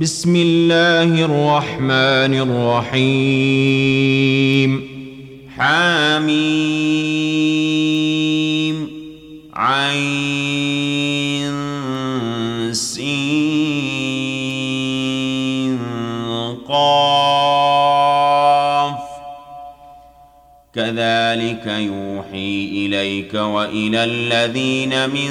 بسم الله الرحمن الرحيم حميم عين سين قاف كذلك يوحي إليك وإلى الذين من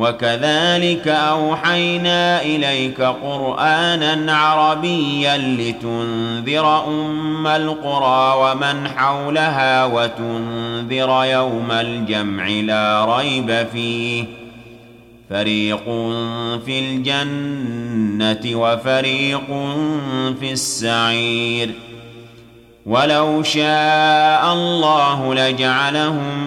وكذلك أوحينا إليك قرآنا عربيا لتنذر أم القرى ومن حولها وتنذر يوم الجمع لا ريب فيه. فريق في الجنة وفريق في السعير. ولو شاء الله لجعلهم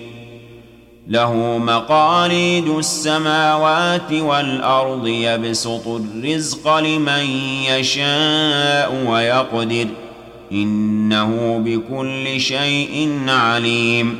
له مقاليد السماوات والأرض يبسط الرزق لمن يشاء ويقدر إنه بكل شيء عليم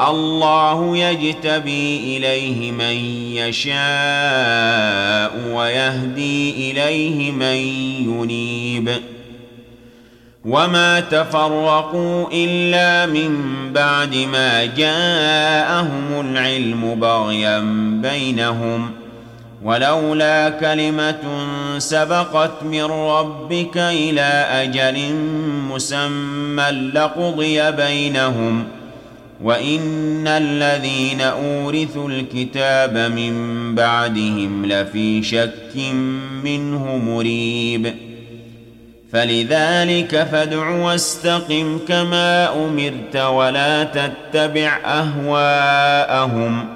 الله يجتبي إليه من يشاء ويهدي إليه من ينيب. وما تفرقوا إلا من بعد ما جاءهم العلم بغيا بينهم. ولولا كلمة سبقت من ربك إلى أجل مسمى لقضي بينهم ۖ. وان الذين اورثوا الكتاب من بعدهم لفي شك منه مريب فلذلك فادع واستقم كما امرت ولا تتبع اهواءهم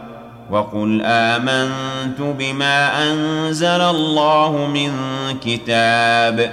وقل امنت بما انزل الله من كتاب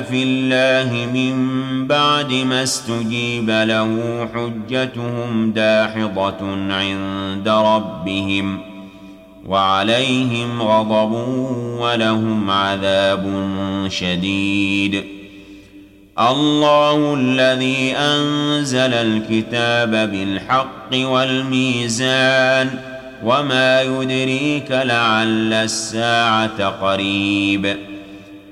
في الله من بعد ما استجيب له حجتهم داحضة عند ربهم وعليهم غضب ولهم عذاب شديد. الله الذي أنزل الكتاب بالحق والميزان وما يدريك لعل الساعة قريب.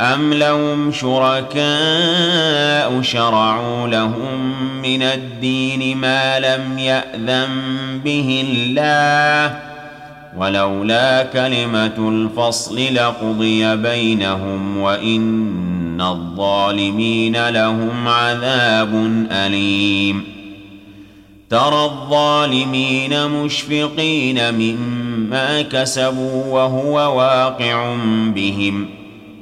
أم لهم شركاء شرعوا لهم من الدين ما لم يأذن به الله ولولا كلمة الفصل لقضي بينهم وإن الظالمين لهم عذاب أليم ترى الظالمين مشفقين مما كسبوا وهو واقع بهم ۖ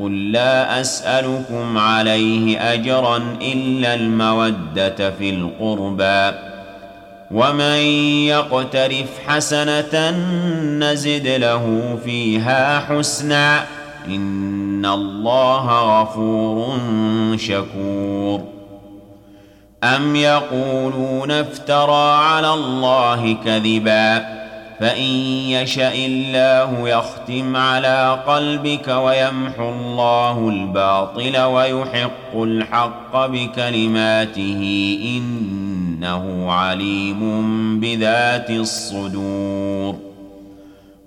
قل لا أسألكم عليه أجرا إلا المودة في القربى. ومن يقترف حسنة نزد له فيها حسنا. إن الله غفور شكور. أم يقولون افترى على الله كذبا؟ فإن يشأ الله يختم على قلبك ويمحو الله الباطل ويحق الحق بكلماته إنه عليم بذات الصدور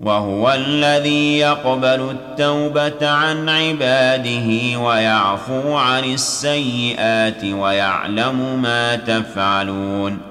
وهو الذي يقبل التوبة عن عباده ويعفو عن السيئات ويعلم ما تفعلون ۖ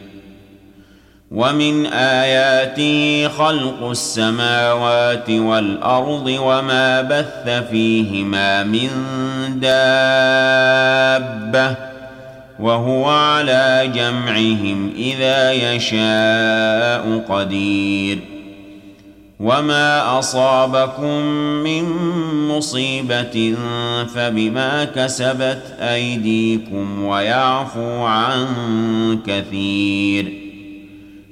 ومن آياته خلق السماوات والأرض وما بث فيهما من دابة وهو على جمعهم إذا يشاء قدير وما أصابكم من مصيبة فبما كسبت أيديكم ويعفو عن كثير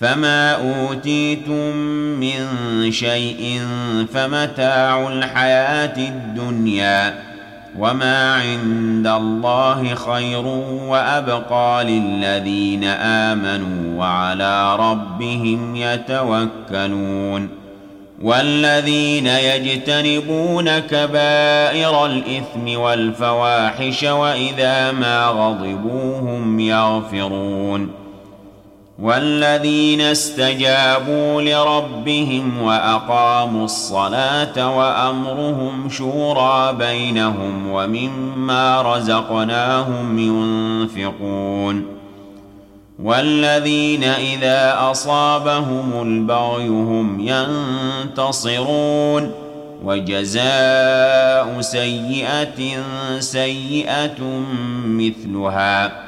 فما أوتيتم من شيء فمتاع الحياة الدنيا وما عند الله خير وأبقى للذين آمنوا وعلى ربهم يتوكلون والذين يجتنبون كبائر الإثم والفواحش وإذا ما غضبوا هم يغفرون والذين استجابوا لربهم وأقاموا الصلاة وأمرهم شورى بينهم ومما رزقناهم ينفقون والذين إذا أصابهم البغي هم ينتصرون وجزاء سيئة سيئة مثلها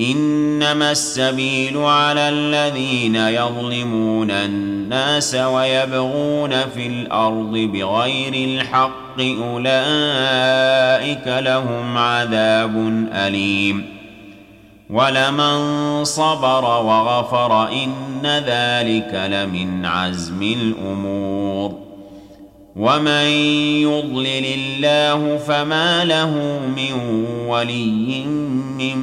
إنما السبيل على الذين يظلمون الناس ويبغون في الأرض بغير الحق أولئك لهم عذاب أليم. ولمن صبر وغفر إن ذلك لمن عزم الأمور. ومن يضلل الله فما له من ولي من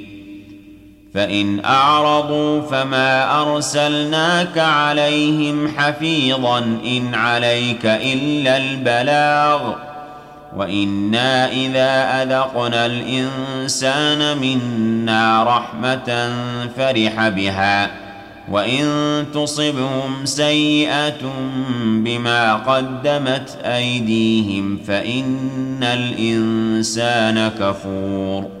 فإن أعرضوا فما أرسلناك عليهم حفيظا إن عليك إلا البلاغ وإنا إذا أذقنا الإنسان منا رحمة فرح بها وإن تصبهم سيئة بما قدمت أيديهم فإن الإنسان كفور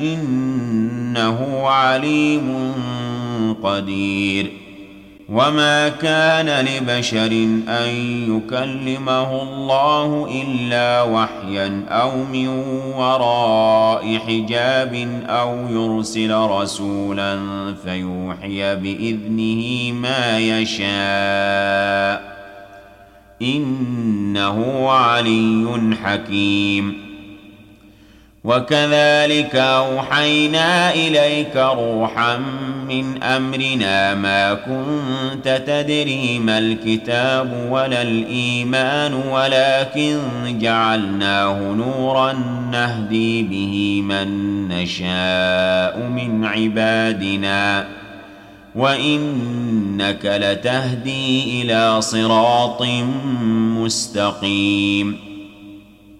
إنه عليم قدير. وما كان لبشر أن يكلمه الله إلا وحيا أو من وراء حجاب أو يرسل رسولا فيوحي بإذنه ما يشاء. إنه علي حكيم. وكذلك أوحينا إليك روحا من أمرنا ما كنت تدري ما الكتاب ولا الإيمان ولكن جعلناه نورا نهدي به من نشاء من عبادنا. وإنك لتهدي إلى صراط مستقيم.